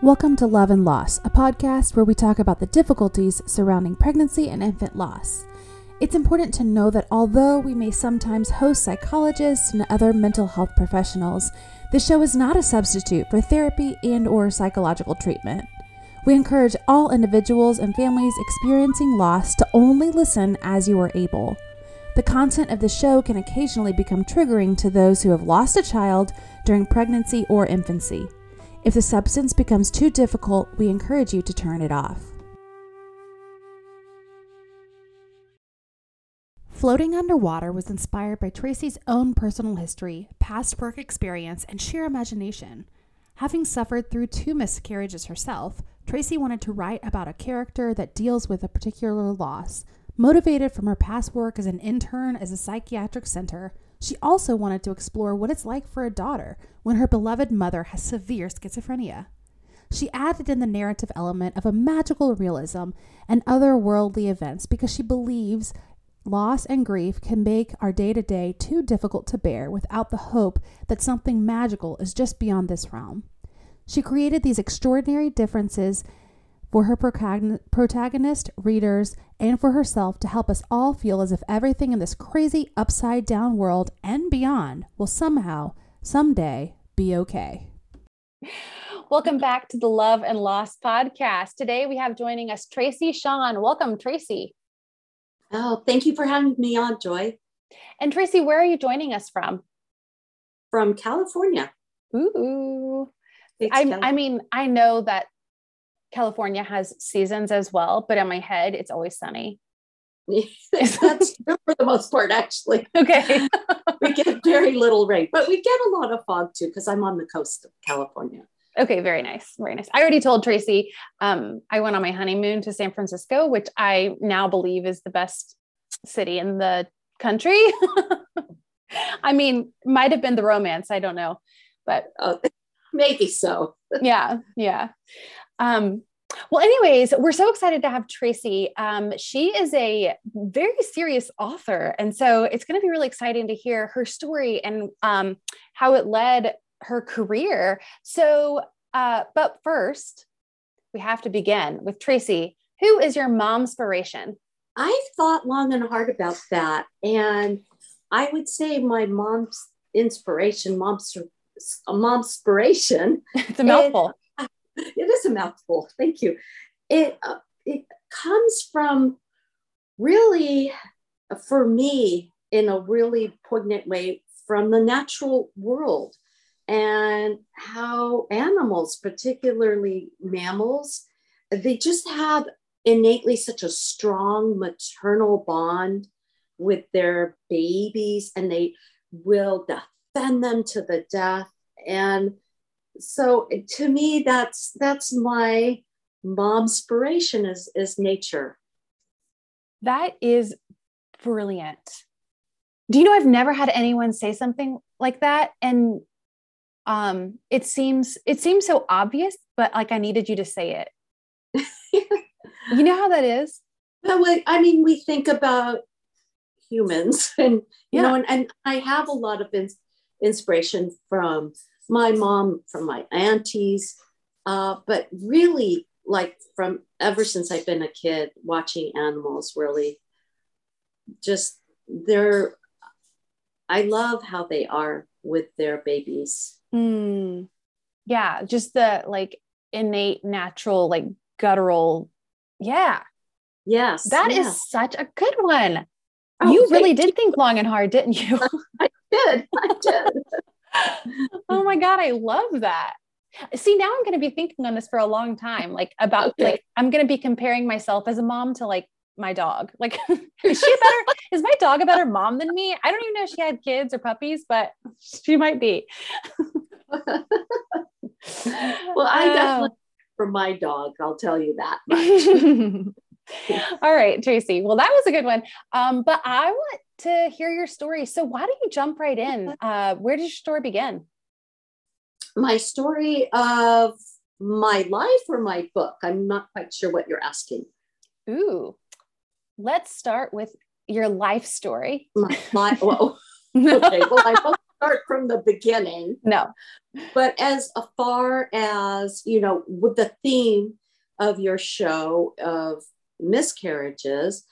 Welcome to Love and Loss, a podcast where we talk about the difficulties surrounding pregnancy and infant loss. It's important to know that although we may sometimes host psychologists and other mental health professionals, this show is not a substitute for therapy and or psychological treatment. We encourage all individuals and families experiencing loss to only listen as you are able. The content of the show can occasionally become triggering to those who have lost a child during pregnancy or infancy. If the substance becomes too difficult, we encourage you to turn it off. Floating Underwater was inspired by Tracy's own personal history, past work experience, and sheer imagination. Having suffered through two miscarriages herself, Tracy wanted to write about a character that deals with a particular loss. Motivated from her past work as an intern at a psychiatric center, she also wanted to explore what it's like for a daughter when her beloved mother has severe schizophrenia. She added in the narrative element of a magical realism and otherworldly events because she believes loss and grief can make our day to day too difficult to bear without the hope that something magical is just beyond this realm. She created these extraordinary differences for her protagonist, readers, and for herself to help us all feel as if everything in this crazy upside down world and beyond will somehow, someday, be okay. Welcome back to the Love and Loss podcast. Today we have joining us Tracy Shawn. Welcome, Tracy. Oh, thank you for having me on, Joy. And Tracy, where are you joining us from? From California. Ooh. I, I mean, I know that California has seasons as well, but in my head, it's always sunny. That's true for the most part, actually. Okay. we get very little rain, but we get a lot of fog too because I'm on the coast of California. Okay, very nice, very nice. I already told Tracy um, I went on my honeymoon to San Francisco, which I now believe is the best city in the country. I mean, might have been the romance. I don't know, but oh, maybe so. yeah, yeah. Um, well, anyways, we're so excited to have Tracy. Um, she is a very serious author. And so it's going to be really exciting to hear her story and um, how it led her career. So, uh, but first, we have to begin with Tracy. Who is your mom's inspiration? I thought long and hard about that. And I would say my mom's inspiration, mom's, mom's inspiration. it's a mouthful it is a mouthful. Thank you. It uh, it comes from really, for me, in a really poignant way, from the natural world and how animals, particularly mammals, they just have innately such a strong maternal bond with their babies and they will defend them to the death. And so to me that's that's my mom's inspiration is is nature. That is brilliant. Do you know i've never had anyone say something like that? And um it seems it seems so obvious but like i needed you to say it. You know how that is? Well, i mean we think about humans and you yeah. know and, and i have a lot of ins- inspiration from my mom, from my aunties, uh, but really, like from ever since I've been a kid, watching animals really just they're, I love how they are with their babies. Mm. Yeah, just the like innate, natural, like guttural. Yeah. Yes. that yeah. is such a good one. Oh, you really did you. think long and hard, didn't you? I did. I did. oh my God, I love that. See, now I'm going to be thinking on this for a long time, like about okay. like I'm going to be comparing myself as a mom to like my dog. Like, is she a better? is my dog a better mom than me? I don't even know if she had kids or puppies, but she might be. well, I um, definitely for my dog. I'll tell you that. All right, Tracy. Well, that was a good one. Um, but I want to hear your story. So why don't you jump right in? Uh, where does your story begin? My story of my life or my book? I'm not quite sure what you're asking. Ooh, let's start with your life story. My, my well, okay. Well, my book, start from the beginning. No. But as far as, you know, with the theme of your show of miscarriages,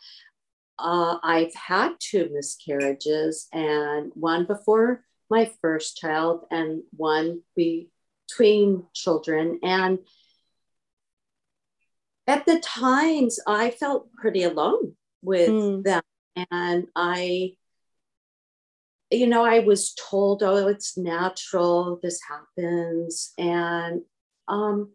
uh, I've had two miscarriages and one before my first child and one between children. And at the times, I felt pretty alone with mm. them. And I, you know, I was told, oh, it's natural, this happens. And um,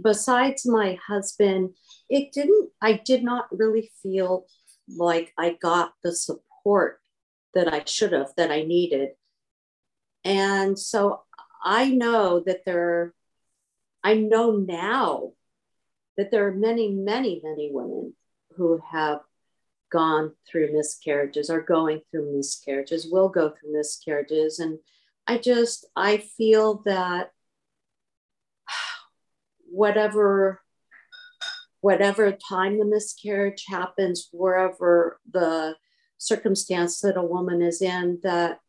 besides my husband, it didn't, I did not really feel like I got the support that I should have, that I needed. And so I know that there, I know now that there are many, many, many women who have gone through miscarriages, are going through miscarriages, will go through miscarriages. And I just, I feel that whatever whatever time the miscarriage happens wherever the circumstance that a woman is in that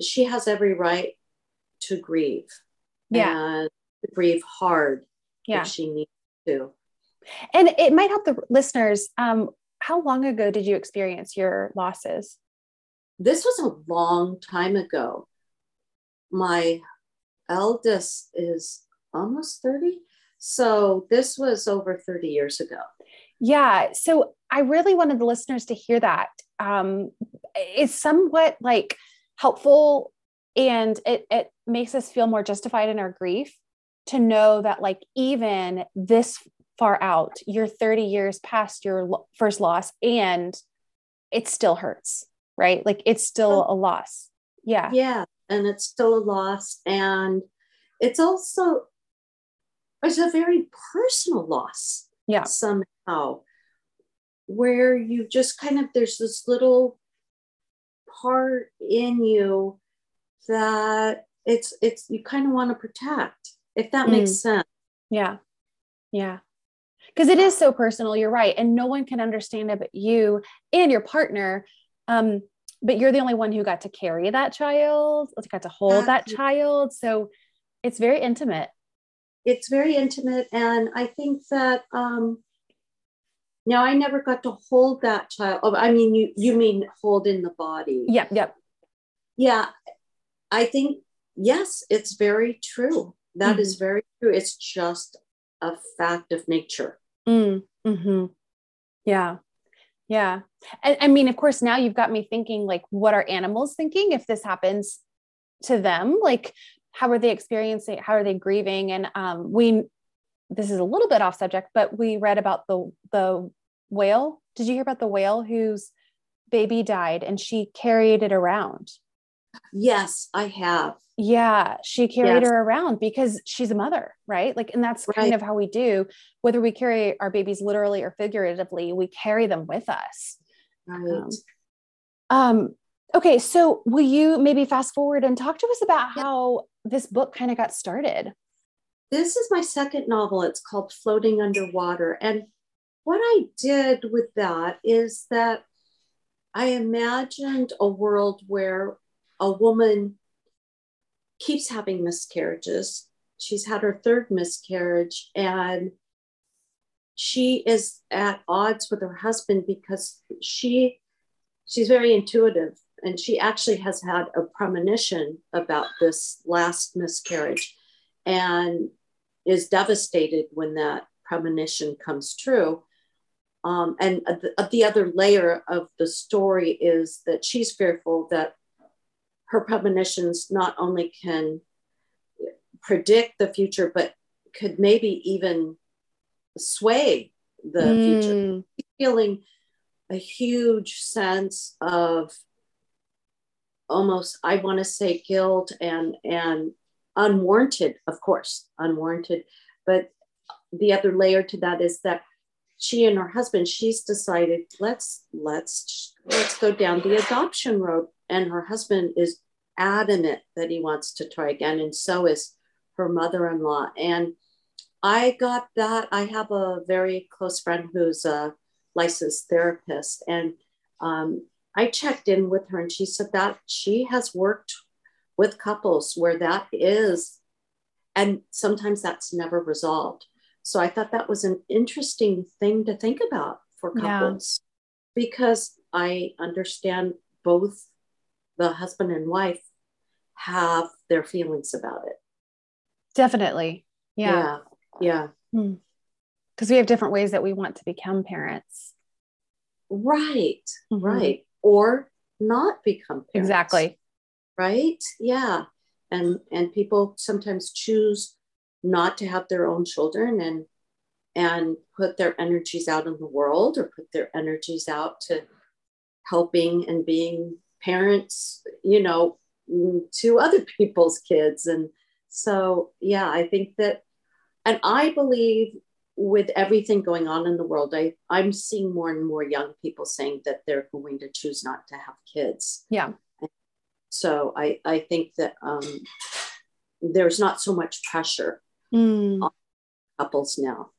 she has every right to grieve. Yeah. And to grieve hard yeah. if she needs to. And it might help the listeners um, how long ago did you experience your losses? This was a long time ago. My eldest is almost 30 so this was over 30 years ago. Yeah so i really wanted the listeners to hear that. Um, it's somewhat like helpful and it, it makes us feel more justified in our grief to know that like even this far out you're 30 years past your first loss and it still hurts right? Like it's still oh. a loss. Yeah. Yeah and it's still a loss and it's also it's a very personal loss yeah. somehow where you just kind of there's this little part in you that it's it's you kind of want to protect if that mm. makes sense. Yeah. Yeah. Because it is so personal you're right and no one can understand it but you and your partner um but you're the only one who got to carry that child got to hold that child so it's very intimate it's very intimate. And i think that um now i never got to hold that child. Oh, i mean you you mean hold in the body. Yep yep. Yeah i think yes it's very true. That mm-hmm. is very true. It's just a fact of nature. Mm, hmm yeah yeah. And i mean of course now you've got me thinking like what are animals thinking if this happens to them? Like how are they experiencing how are they grieving? And um, we this is a little bit off subject but we read about the the whale. Did you hear about the whale whose baby died and she carried it around? Yes i have. Yeah she carried yes. her around because she's a mother right? Like and that's right. kind of how we do. Whether we carry our babies literally or figuratively we carry them with us. Right. Um, um okay so will you maybe fast forward and talk to us about how this book kind of got started? This is my second novel. It's called Floating Underwater. And what I did with that is that I imagined a world where a woman keeps having miscarriages. She's had her third miscarriage and she is at odds with her husband because she she's very intuitive and she actually has had a premonition about this last miscarriage and is devastated when that premonition comes true. Um, and the, the other layer of the story is that she's fearful that her premonitions not only can predict the future, but could maybe even sway the mm. future. Feeling a huge sense of almost i want to say guilt and and unwarranted of course unwarranted. But the other layer to that is that she and her husband she's decided let's let's let's go down the adoption road. And her husband is adamant that he wants to try again and so is her mother-in-law. And i got that i have a very close friend who's a licensed therapist and um, I checked in with her and she said that she has worked with couples where that is, and sometimes that's never resolved. So I thought that was an interesting thing to think about for couples yeah. because I understand both the husband and wife have their feelings about it. Definitely. Yeah. Yeah. Because hmm. we have different ways that we want to become parents. Right. Mm-hmm. Right. Or not become parents. Exactly. Right. Yeah. And and people sometimes choose not to have their own children and and put their energies out in the world or put their energies out to helping and being parents, you know, to other people's kids. And so, yeah, I think that, and I believe with everything going on in the world, I, I'm seeing more and more young people saying that they're going to choose not to have kids. Yeah. So I, I think that um, there's not so much pressure mm. on couples now,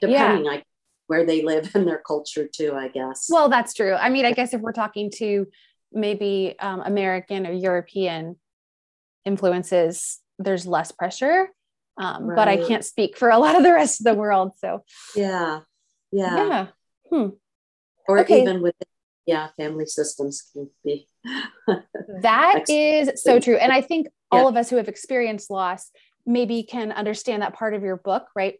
depending yeah. where they live and their culture too, I guess. Well, that's true. I mean, I guess if we're talking to maybe um, American or European influences, there's less pressure. Um, right. But I can't speak for a lot of the rest of the world. So, yeah. Yeah. Yeah. Hmm. Or okay. even with, yeah, family systems can be. that is so true. And I think yeah. all of us who have experienced loss maybe can understand that part of your book, right?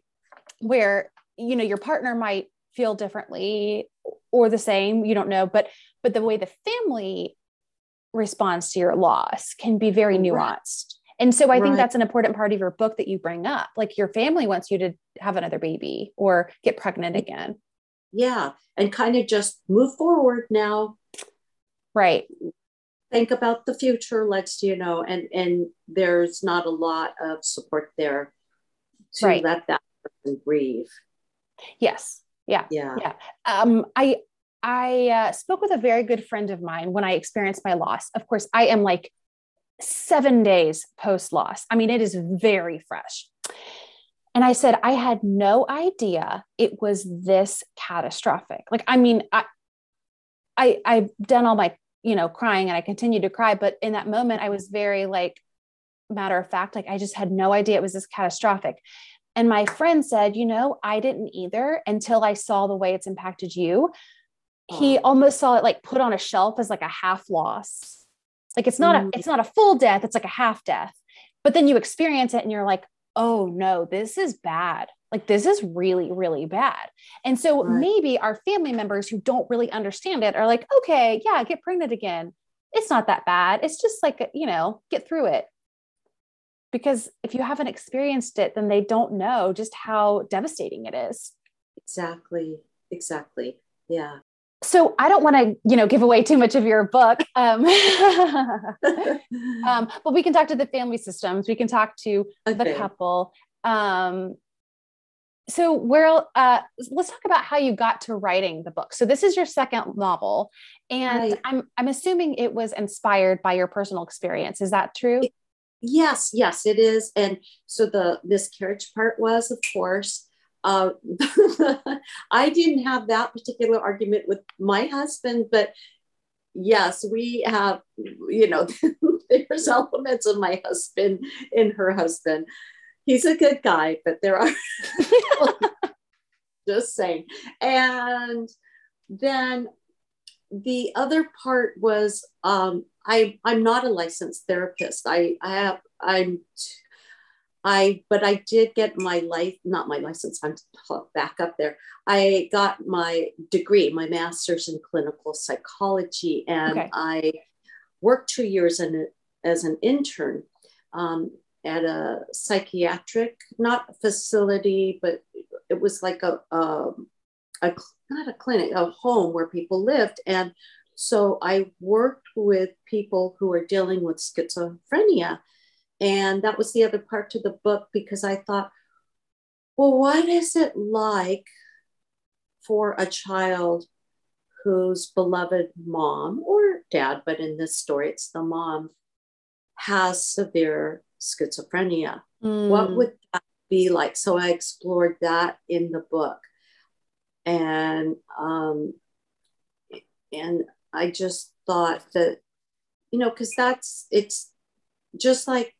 Where, you know, your partner might feel differently or the same, you don't know, but but the way the family responds to your loss can be very nuanced. Right. And so I think that's an important part of your book that you bring up. Like your family wants you to have another baby or get pregnant again. Yeah. And kind of just move forward now. Right. Think about the future. Let's, you know, and and there's not a lot of support there to right. let that person grieve. Yes. Yeah. Yeah. Yeah. Um, I I uh, spoke with a very good friend of mine when I experienced my loss. Of course, I am like seven days post loss. I mean, it is very fresh. And I said, I had no idea it was this catastrophic. Like, I mean, I, I, I've done all my, you know, crying and I continue to cry. But in that moment, I was very like, matter of fact, like, I just had no idea it was this catastrophic. And my friend said, you know, I didn't either until I saw the way it's impacted you he almost saw it like put on a shelf as like a half loss. Like it's not mm. a it's not a full death, it's like a half death. But then you experience it and you're like, "Oh no, this is bad." Like this is really really bad. And so right. maybe our family members who don't really understand it are like, "Okay, yeah, get pregnant again. It's not that bad. It's just like, you know, get through it." Because if you haven't experienced it, then they don't know just how devastating it is. Exactly. Exactly. Yeah so I don't want to, you know, give away too much of your book. Um, um, but we can talk to the family systems. We can talk to okay. the couple. Um, so where, uh, let's talk about how you got to writing the book. So this is your second novel, and right. I'm I'm assuming it was inspired by your personal experience. Is that true? Yes, yes, it is. And so the miscarriage part was, of course, uh, I didn't have that particular argument with my husband, but yes, we have, you know, there's elements of my husband in her husband. He's a good guy, but there are just saying. And then the other part was um, I, I'm not a licensed therapist. I, I have, I'm I, but I did get my life, not my license, I'm back up there. I got my degree, my master's in clinical psychology, and okay. I worked two years in, as an intern um, at a psychiatric, not facility, but it was like a, a, a, not a clinic, a home where people lived. And so I worked with people who are dealing with schizophrenia and that was the other part to the book because I thought, well, what is it like for a child whose beloved mom or dad, but in this story, it's the mom, has severe schizophrenia? Mm. What would that be like? So I explored that in the book. And um, and I just thought that, you know, because that's, it's just like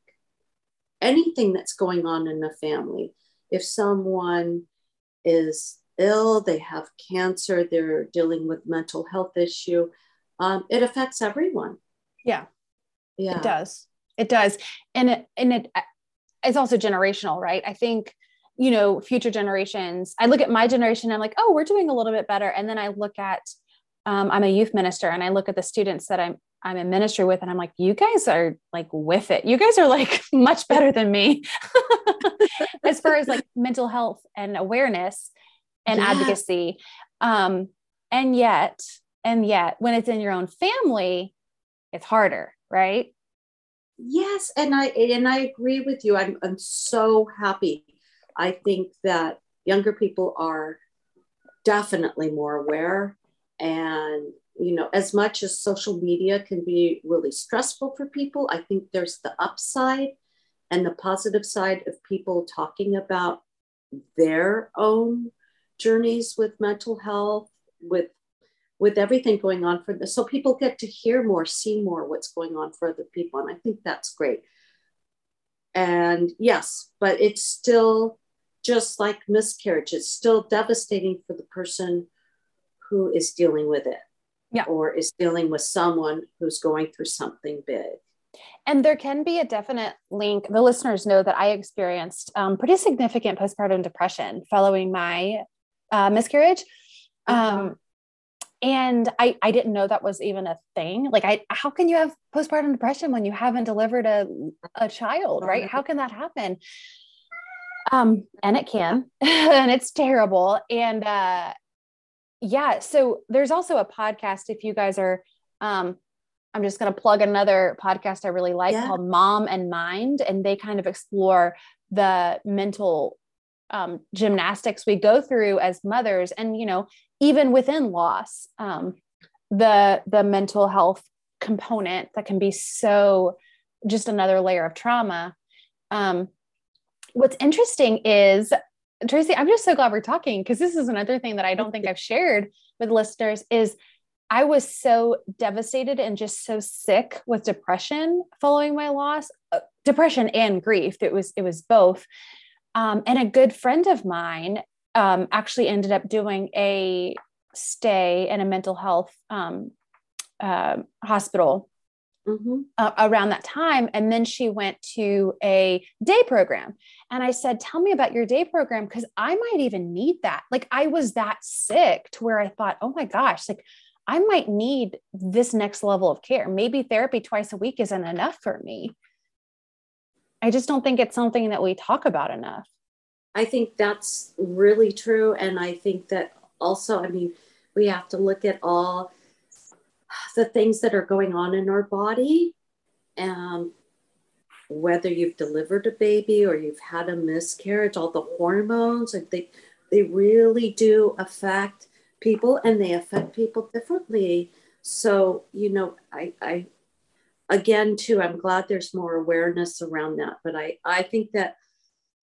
anything that's going on in the family. If someone is ill, they have cancer, they're dealing with mental health issue, um, it affects everyone. Yeah. Yeah. It does. It does. And it, and it, it's also generational, right? I think, you know, future generations, I look at my generation, I'm like, oh, we're doing a little bit better. And then I look at, um, I'm a youth minister and I look at the students that I'm, I'm in ministry with, and I'm like, you guys are like with it. You guys are like much better than me as far as like mental health and awareness and yeah. advocacy. Um, and yet, and yet, when it's in your own family, it's harder, right? Yes, and I and I agree with you. I'm I'm so happy. I think that younger people are definitely more aware and you know as much as social media can be really stressful for people i think there's the upside and the positive side of people talking about their own journeys with mental health with with everything going on for this so people get to hear more see more what's going on for other people and i think that's great. And yes but it's still just like miscarriage it's still devastating for the person who is dealing with it yeah. or is dealing with someone who's going through something big and there can be a definite link. The listeners know that I experienced um, pretty significant postpartum depression following my uh, miscarriage. Uh-huh. Um, and I, I didn't know that was even a thing. Like, I, how can you have postpartum depression when you haven't delivered a, a child, right? How can that happen? Um, and it can, and it's terrible. And, uh, yeah, so there's also a podcast if you guys are, um, I'm just going to plug another podcast I really like yeah. called Mom and Mind, and they kind of explore the mental um, gymnastics we go through as mothers, and you know, even within loss, um, the the mental health component that can be so just another layer of trauma. Um, what's interesting is Tracy, I'm just so glad we're talking because this is another thing that I don't think I've shared with listeners is I was so devastated and just so sick with depression following my loss, uh, depression and grief. It was it was both. Um, and a good friend of mine um, actually ended up doing a stay in a mental health um, uh, hospital mm-hmm. uh, around that time. And then she went to a day program. And I said, Tell me about your day program because I might even need that. Like, I was that sick to where I thought, Oh my gosh, like, I might need this next level of care. Maybe therapy twice a week isn't enough for me. I just don't think it's something that we talk about enough. I think that's really true. And I think that also, I mean, we have to look at all the things that are going on in our body. Um, whether you've delivered a baby or you've had a miscarriage, all the hormones, I think they really do affect people and they affect people differently. So, you know, I, I again too, I'm glad there's more awareness around that. But I, I think that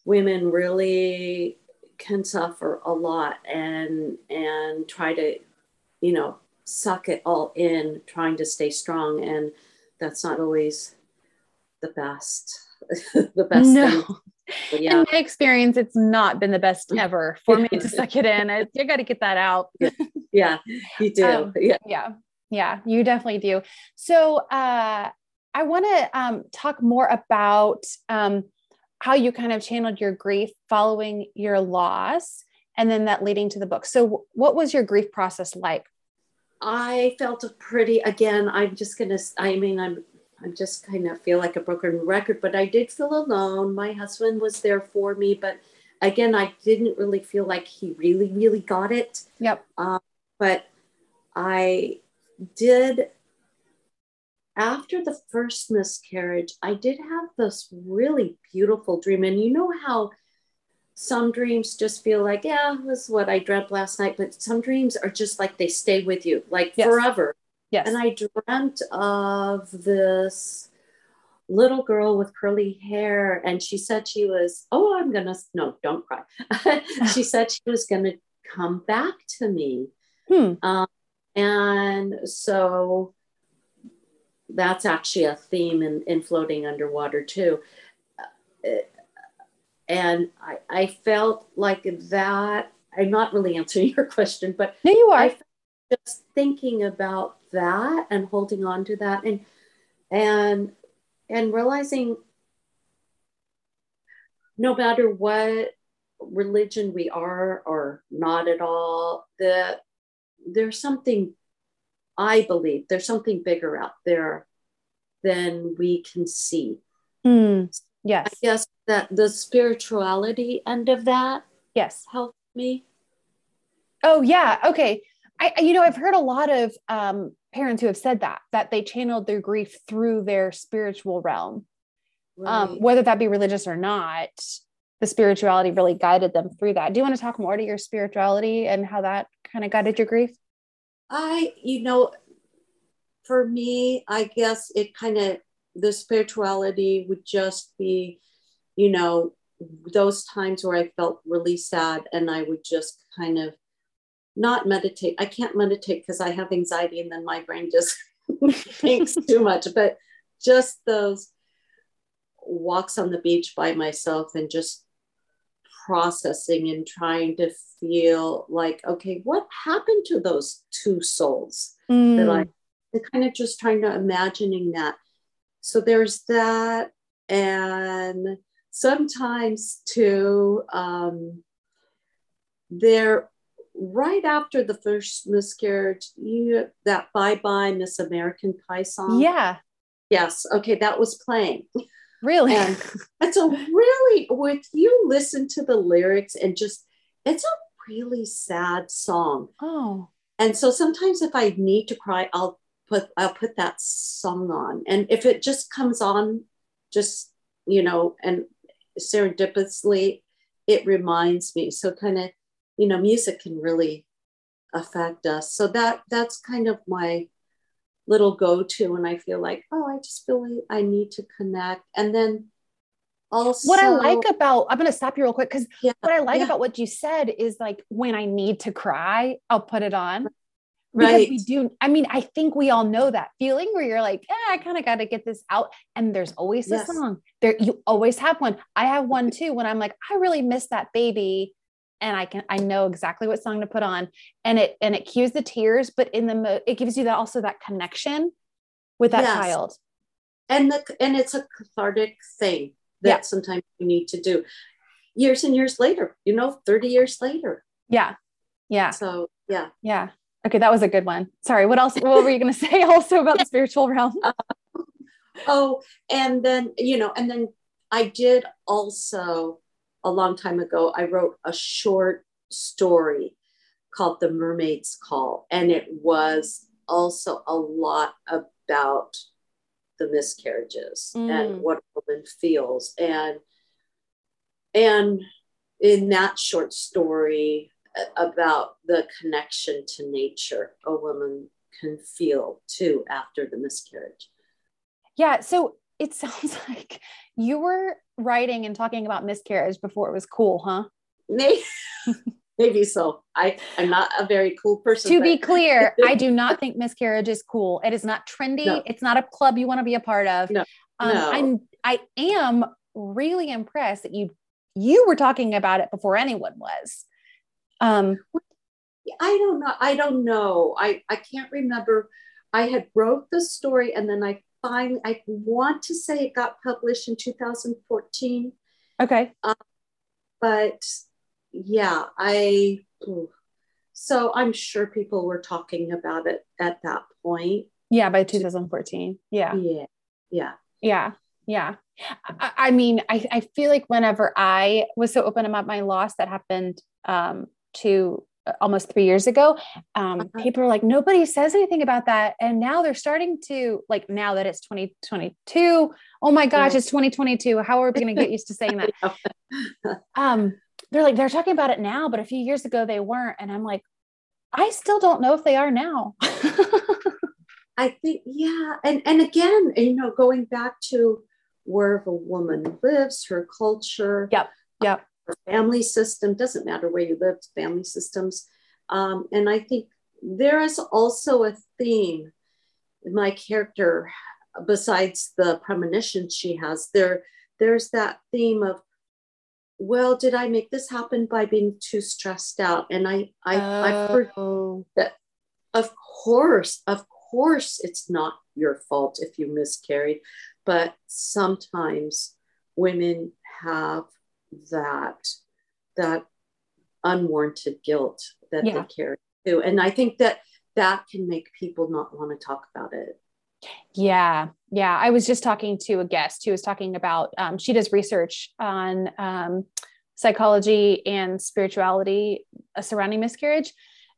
women really can suffer a lot and and try to, you know, suck it all in, trying to stay strong. And that's not always the best. the best no. thing yeah. In my experience, it's not been the best ever for me to suck it in. I, you got to get that out. yeah, you do. Um, yeah. yeah. Yeah, you definitely do. So, uh, I want to um, talk more about um, how you kind of channeled your grief following your loss and then that leading to the book. So, what was your grief process like? I felt a pretty, again, I'm just going to, I mean, I'm I just kind of feel like a broken record, but I did feel alone. My husband was there for me, but again, I didn't really feel like he really, really got it. Yep. Um, but I did, after the first miscarriage, I did have this really beautiful dream. And you know how some dreams just feel like, yeah, it was what I dreamt last night, but some dreams are just like they stay with you, like yes. forever. Yes. And I dreamt of this little girl with curly hair. And she said she was, oh, I'm going to, no, don't cry. she said she was going to come back to me. Hmm. Um, And so that's actually a theme in, in floating underwater too. Uh, and I, I felt like that, I'm not really answering your question, but no, you are. just thinking about that and holding on to that and and and realizing no matter what religion we are or not at all, that there's something I believe there's something bigger out there than we can see. Mm, yes. I guess that the spirituality end of that yes helped me. Oh yeah. Okay. I you know I've heard a lot of um, parents who have said that that they channeled their grief through their spiritual realm, um, right. um, whether that be religious or not. The spirituality really guided them through that. Do you want to talk more to your spirituality and how that kind of guided your grief? I, you know, for me, I guess it kind of, the spirituality would just be, you know, those times where I felt really sad and I would just kind of not meditate. I can't meditate because I have anxiety and then my brain just thinks too much, but just those walks on the beach by myself and just processing and trying to feel like, okay, what happened to those two souls mm. that I kind of just trying to imagining that. So there's that. And sometimes too, um, there right after the first miscarriage, you that bye bye Miss American Pie song. Yeah. Yes. Okay, that was playing. Really? And, and so, really, with you listen to the lyrics and just, it's a really sad song. Oh. And so sometimes if I need to cry, I'll put I'll put that song on. And if it just comes on, just you know, and serendipitously, it reminds me. So kind of, you know, music can really affect us. So that that's kind of my little go to when I feel like, oh, I just feel like I need to connect. And then also what I like about I'm gonna stop you real quick because yeah, what I like yeah. about what you said is like when I need to cry, I'll put it on. Right. Because we do, I mean, I think we all know that feeling where you're like, eh, I kind of got to get this out. And there's always yes. a song. There, you always have one. I have one too when I'm like, I really miss that baby and I can I know exactly what song to put on and it and it cues the tears but in the mo- it gives you that also that connection with that yes. child. And the and it's a cathartic thing that yeah. sometimes you need to do. Years and years later you know 30 years later. Yeah. Yeah. So yeah. Yeah. Okay that was a good one. Sorry what else what were you going to say also about the spiritual realm? Uh, oh and then you know and then i did also a long time ago, I wrote a short story called The Mermaid's Call. And it was also a lot about the miscarriages mm. and what a woman feels. And and in that short story about the connection to nature a woman can feel too after the miscarriage. Yeah. So it sounds like you were writing and talking about miscarriage before it was cool, huh? Maybe, maybe so. I, I'm not a very cool person. To be clear, I do not think miscarriage is cool. It is not trendy. No. It's not a club you want to be a part of. No. Um, no. I'm I am really impressed that you you were talking about it before anyone was. Um I don't know. I don't know. I, I can't remember. I had wrote the story and then I finally, I want to say it got published in 2014. Okay. Um, but yeah, I, so I'm sure people were talking about it at that point. Yeah, by 2014. Yeah. Yeah. Yeah. Yeah. Yeah. I, I mean, I, I feel like whenever I was so open about my loss that happened um, to almost three years ago um, uh-huh. people are like nobody says anything about that. And now they're starting to like now that it's 2022 oh my gosh it's 2022 how are we going to get used to saying that? Um, they're like they're talking about it now but a few years ago they weren't. And i'm like i still don't know if they are now. I think yeah. And and again you know going back to where a woman lives her culture. Yep. Yep family system doesn't matter where you live family systems um, and i think there is also a theme in my character besides the premonition she has there there's that theme of well did i make this happen by being too stressed out and i i oh. i've heard oh. that of course of course it's not your fault if you miscarried but sometimes women have that that unwarranted guilt that yeah. they carry too. And i think that that can make people not want to talk about it. Yeah yeah. I was just talking to a guest who was talking about um, she does research on um, psychology and spirituality uh, surrounding miscarriage.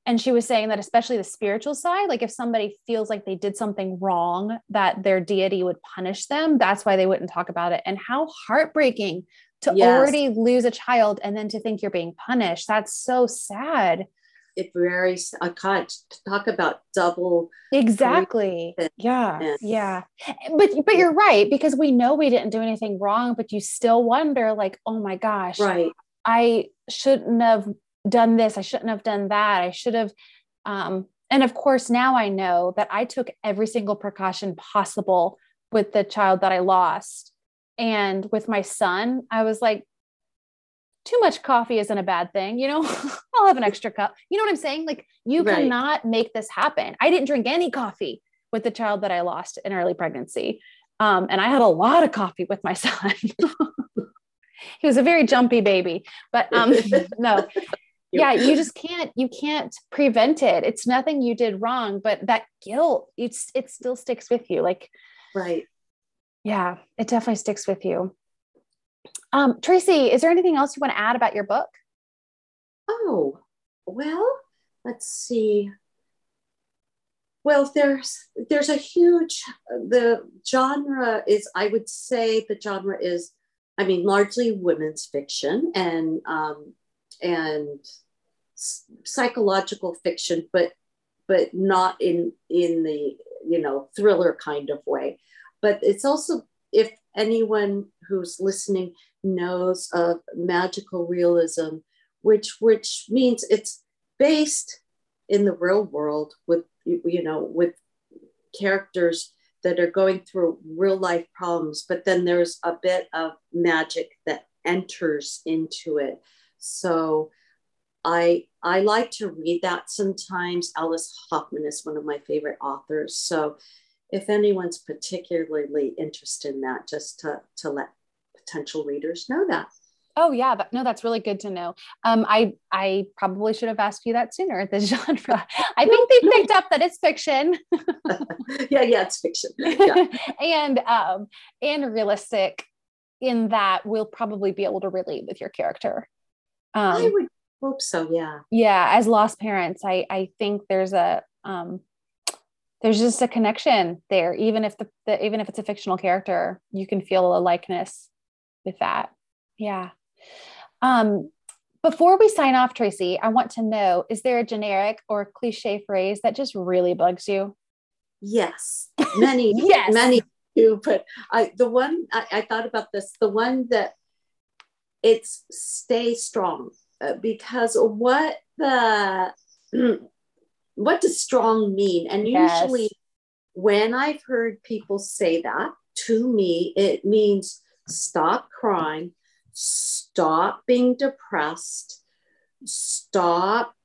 And she was saying that especially the spiritual side like if somebody feels like they did something wrong that their deity would punish them. That's why they wouldn't talk about it. And how heartbreaking to yes. already lose a child and then to think you're being punished. That's so sad. It very i can't talk about double exactly. yeah yeah. But but you're right because we know we didn't do anything wrong but you still wonder like oh my gosh right. I shouldn't have done this i shouldn't have done that i should have um and of course now i know that i took every single precaution possible with the child that i lost and with my son i was like too much coffee isn't a bad thing you know? I'll have an extra cup. You know what i'm saying? Like you right. cannot make this happen. I didn't drink any coffee with the child that i lost in early pregnancy. Um, and i had a lot of coffee with my son. He was a very jumpy baby but um, no. Yeah you just can't you can't prevent it. It's nothing you did wrong but that guilt it's it still sticks with you. Like right yeah it definitely sticks with you. Um, tracy is there anything else you want to add about your book? Oh well let's see. Well there's there's a huge the genre is i would say the genre is i mean largely women's fiction and um, and psychological fiction, but but not in in the you know thriller kind of way. But it's also if anyone who's listening knows of magical realism, which which means it's based in the real world with you know with characters that are going through real life problems, but then there's a bit of magic that enters into it. So I I like to read that sometimes. Alice Hoffman is one of my favorite authors. So if anyone's particularly interested in that, just to, to let potential readers know that. Oh yeah, that, no, that's really good to know. Um, I I probably should have asked you that sooner. At the genre, I think they picked up that it's fiction. yeah, yeah, it's fiction. Yeah. and um, and realistic in that we'll probably be able to relate with your character. Um, I would hope so yeah yeah as lost parents i i think there's a um there's just a connection there. Even if the, the even if it's a fictional character you can feel a likeness with that. Yeah. Um before we sign off tracy i want to know is there a generic or cliche phrase that just really bugs you? Yes. Many yes. many do but i the one I, I thought about this the one that it's stay strong uh, because what the what does strong mean? And yes. usually, when I've heard people say that to me, it means stop crying, stop being depressed, stop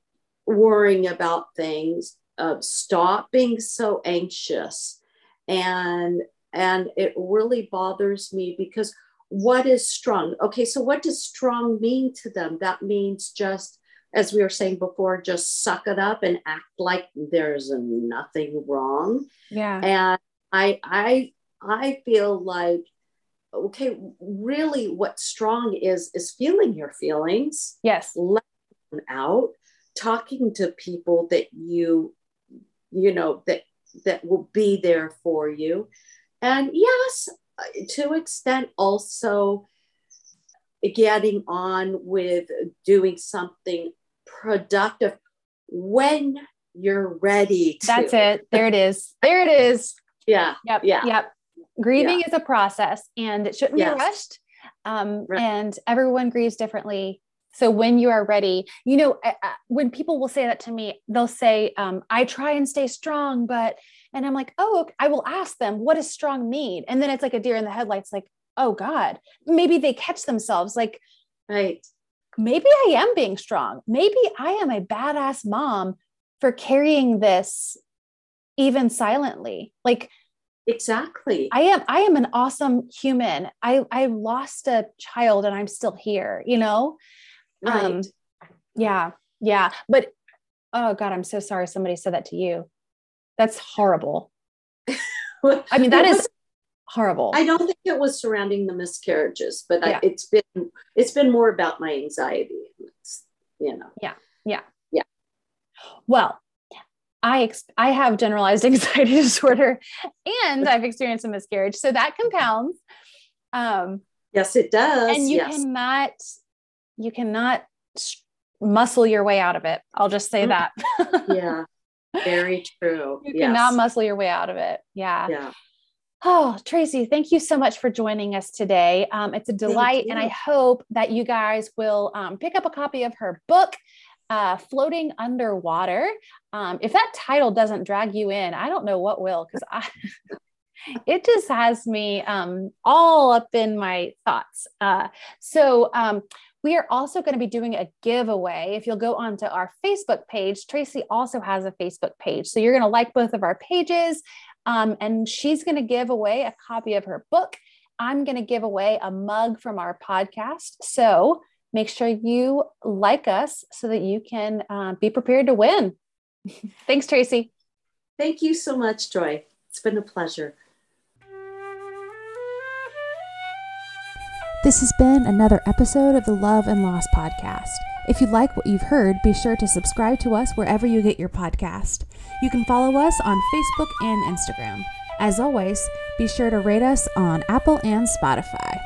worrying about things, uh, stop being so anxious, and and it really bothers me because what is strong? Okay, so what does strong mean to them? That means just, as we were saying before, just suck it up and act like there's nothing wrong. Yeah. And I I I feel like okay, really what strong is is feeling your feelings. Yes. Letting them out, talking to people that you you know that that will be there for you. And yes, to extent also getting on with doing something productive when you're ready to. That's it. There it is. There it is. Yeah. Yep. Yeah. Yep. Grieving yeah. is a process and it shouldn't yes. be rushed. Um, right. And everyone grieves differently. So when you are ready, you know, when people will say that to me, they'll say, um, I try and stay strong, but, and I'm like, oh, I will ask them, what does strong mean? And then it's like a deer in the headlights, like, oh God, maybe they catch themselves like, right. Maybe I am being strong. Maybe I am a badass mom for carrying this even silently. Like, exactly i am i am an awesome human i i lost a child and i'm still here you know right. um yeah yeah but oh god i'm so sorry somebody said that to you that's horrible i mean that is horrible i don't think it was surrounding the miscarriages but yeah. I, it's been it's been more about my anxiety it's, you know yeah yeah yeah well I ex- I have generalized anxiety disorder and I've experienced a miscarriage. So that compounds. Um, yes, it does. And you yes. cannot, you cannot muscle your way out of it. I'll just say mm. that. yeah, very true. You yes. cannot muscle your way out of it. Yeah. Yeah. Oh, Tracy, thank you so much for joining us today. Um, it's a delight, and I hope that you guys will um, pick up a copy of her book uh, floating underwater. Um, if that title doesn't drag you in, I don't know what will, because I. it just has me um, all up in my thoughts. Uh, so, um, we are also going to be doing a giveaway. If you'll go onto our Facebook page, Tracy also has a Facebook page. So, you're going to like both of our pages, um, and she's going to give away a copy of her book. I'm going to give away a mug from our podcast. So, make sure you like us so that you can uh, be prepared to win. Thanks, Tracy. Thank you so much, Joy. It's been a pleasure. This has been another episode of the Love and Loss podcast. If you like what you've heard, be sure to subscribe to us wherever you get your podcast. You can follow us on Facebook and Instagram. As always, be sure to rate us on Apple and Spotify.